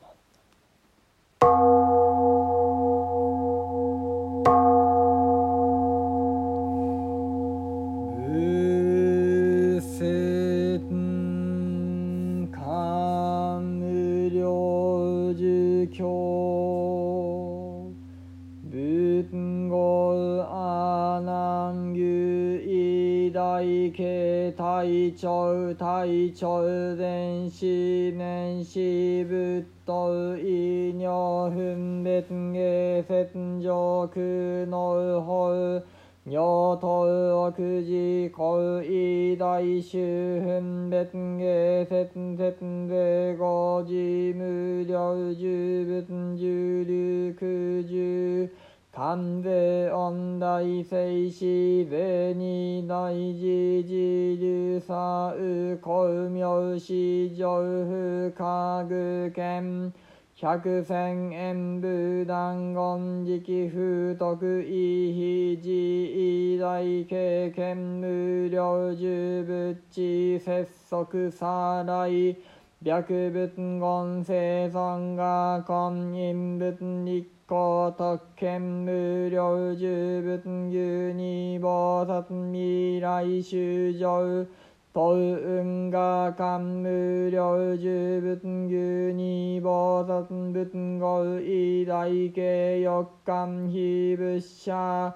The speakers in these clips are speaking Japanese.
マン大長大長前四年四仏道異尿分別下雪上空の法尿頭奥寺高異大衆分別下雪雪税五寺無料十仏十流空十関税音大聖子税二大寺自流左右公明市上不家具県百千円武断言時期不徳意非自大経験無料十仏地節足さらい白仏言生存が婚姻仏立高特権無料十仏牛二菩薩未来修上東運が官無料十仏牛二菩薩仏語偉大慶欲観非仏者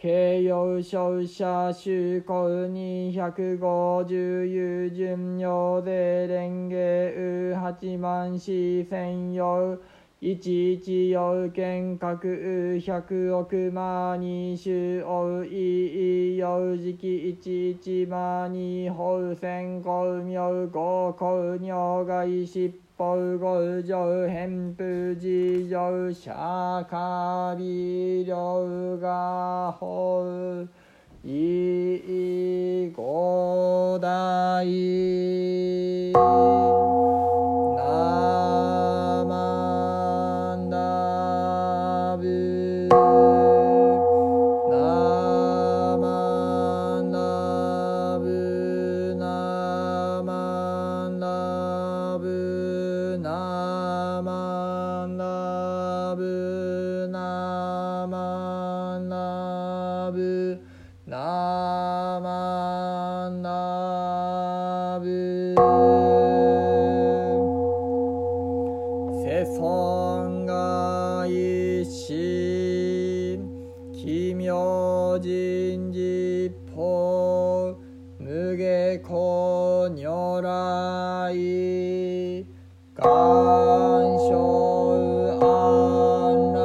慶陽消者修行二百五十有順用税蓮華八万四千用。一一要件各百億万に種王い要時期一一万に法戦公明五公尿外執法五条偏不事情釈迦微量が法い五大人事法無下公如来願書安楽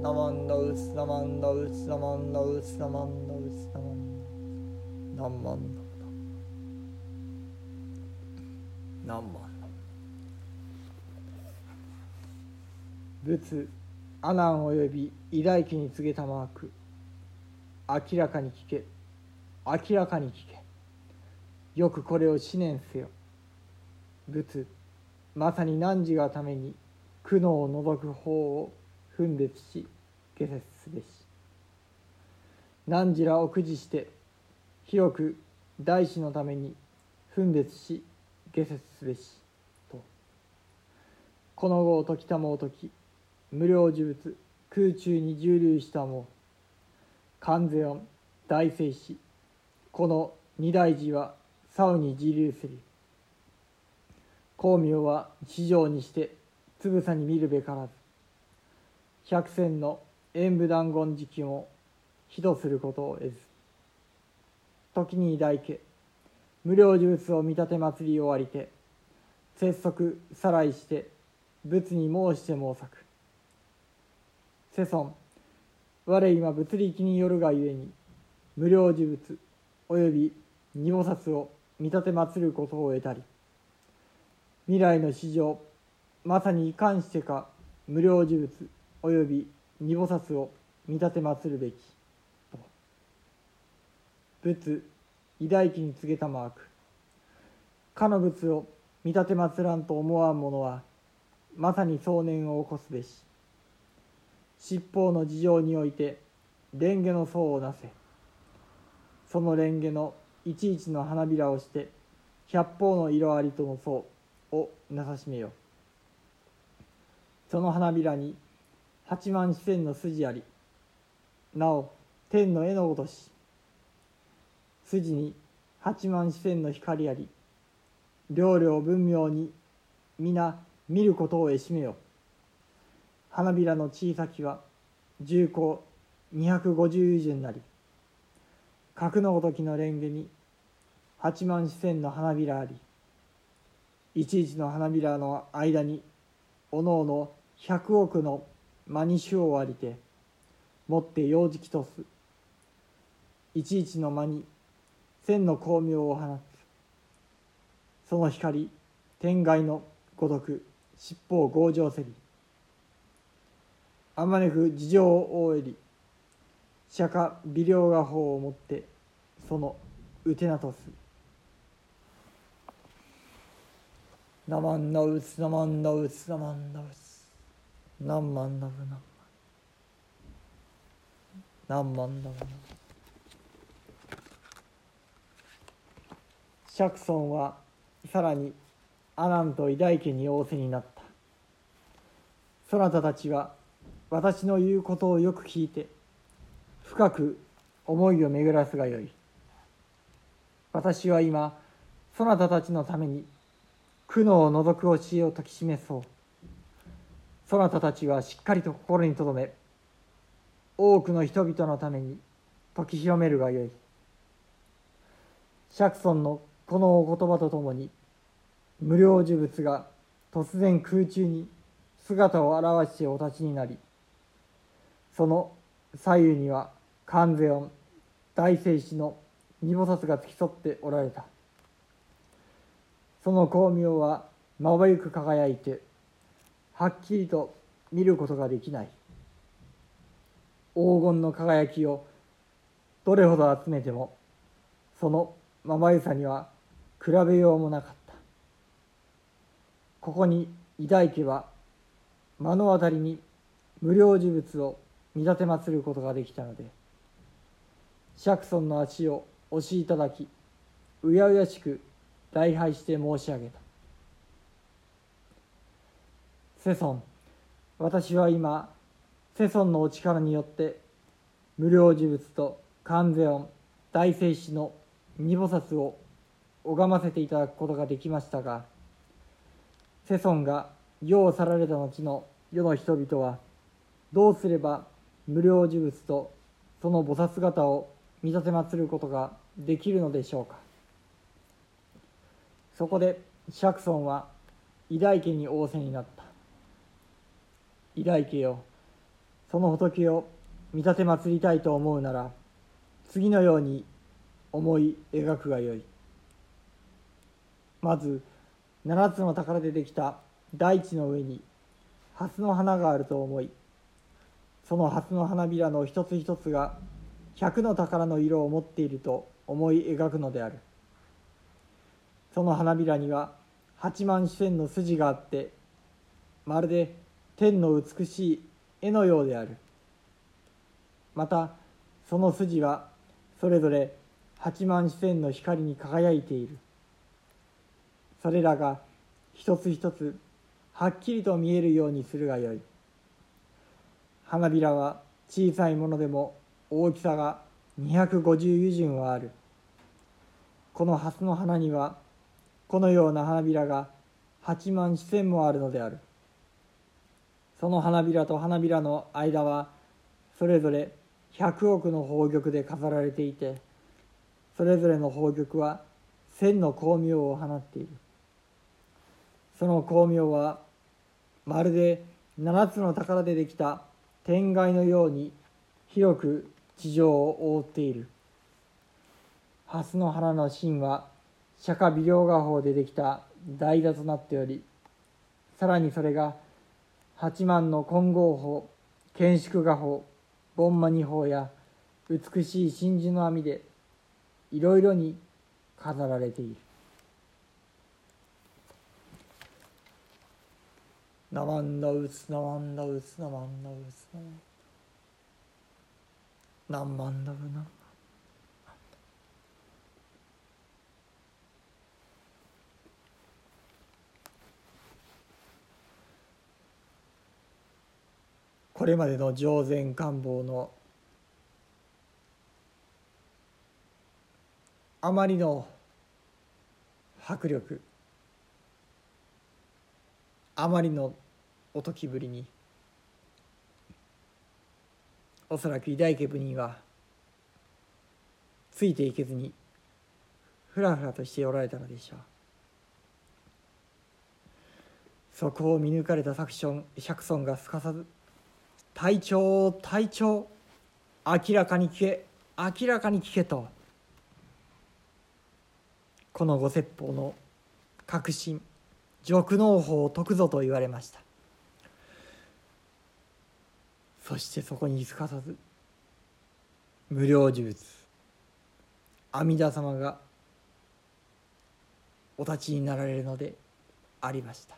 ナマンダウスナマンダウスナマンダウスナマンダウスナマンダウス何万だ何仏阿南及び偉大家に告げたマーク明らかに聞け。明らかに聞け。よくこれを思念せよ。仏まさに汝がために苦悩を除く方を分別し下節すべし。汝らを駆使して広く大師のために分別し下節すべし。と。この後時たもを時無料呪物空中に従流したも観世音大聖師この二大寺は竿に自流する。光明は地上にしてつぶさに見るべからず。百戦の演武断言時期も非とすることを得ず。時に抱いけ無料呪物を見立て祭り終わりて節足さらいして仏に申して申さく世尊我今物力によるがゆえに無料呪物および二菩薩を見立て祭ることを得たり。未来の史上まさにいかんしてか無料呪物および二菩薩を見立て祭るべき。と仏偉大記に告げたマーク。かの仏を見立て祭らんと思わん者はまさに壮年を起こすべし。七宝の事情において蓮華の層をなせ。その蓮華のいちいちの花びらをして百方の色ありとの層をなさしめよその花びらに八万四千の筋あり。なお天の絵のごとし。筋に八万四千の光あり。両々文明に皆見ることをえしめよ花びらの小さきは重厚二百五十以上になり角のごときの蓮華に八万四千の花びらあり一一の花びらの間におのおの百億の真に種をありて持って幼児期とす。一一の間に千の光明を放つ。その光天外のごとく尻尾を強情せり。あまねく事情を覆えり釈迦微量画法をもってそのうてなとす。ナマンナウツナマンナウツナマンナウツナンマンナブナンマンナンマンナブナン釈尊はさらに阿南と偉大家に仰せになった。そなたたちは私の言うことをよく聞いて深く思いを巡らすがよい。私は今そなたたちのために苦悩を除く教えを解き示そう。そなたたちはしっかりと心に留め多くの人々のために解き広めるがよい。釈尊のこのお言葉とともに無料呪物が突然空中に姿を現してお立ちになりその左右には観世音大聖子の二菩薩が付き添っておられた。その光明はまばゆく輝いてはっきりと見ることができない。黄金の輝きをどれほど集めてもそのまばゆさには比べようもなかった。ここに偉大家は目の当たりに無料呪物を見立て祭ることができたので釈尊の足を押しいただきうやうやしく礼拝して申し上げた。世尊私は今世尊のお力によって無料呪物と観世音大聖子の二菩薩を拝ませていただくことができましたが世尊が世を去られた後の世の人々はどうすれば無料呪物とその菩薩姿を見立て祭ることができるのでしょうか？そこで釈尊は偉大家に仰せになった。偉大家よその仏を見立て祭りたいと思うなら次のように思い描くがよい。まず七つの宝でできた大地の上に蓮の花があると思いその蓮の花びらの一つ一つが百の宝の色を持っていると思い描くのである。その花びらには八万四千の筋があってまるで天の美しい絵のようである。またその筋はそれぞれ八万四千の光に輝いている。それらが一つ一つはっきりと見えるようにするがよい。花びらは小さいものでも大きさが250余順はある。この蓮の花にはこのような花びらが8万四千もあるのである。その花びらと花びらの間はそれぞれ100億の宝玉で飾られていてそれぞれの宝玉は千の光明を放っている。その光明はまるで七つの宝でできた天蓋のように広く地上を覆っている。蓮の花の芯は釈迦微量画法でできた台座となっておりさらにそれが八万の金剛法建築画法ボンマニ法や美しい真珠の網でいろいろに飾られている。ナマンダウツナマンダウツナマンダウツナマンダウナマンダウナこれまでの上善官房のあまりの迫力。あまりのおときぶりにおそらく偉大家部人はついていけずにふらふらとしておられたのでしょう。そこを見抜かれたサクション釈尊がすかさず隊長隊長明らかに聞け明らかに聞けとこのご説法の確信辱能法を解くぞと言われましたそしてそこにすかさず無料呪物阿弥陀様がお立ちになられるのでありました。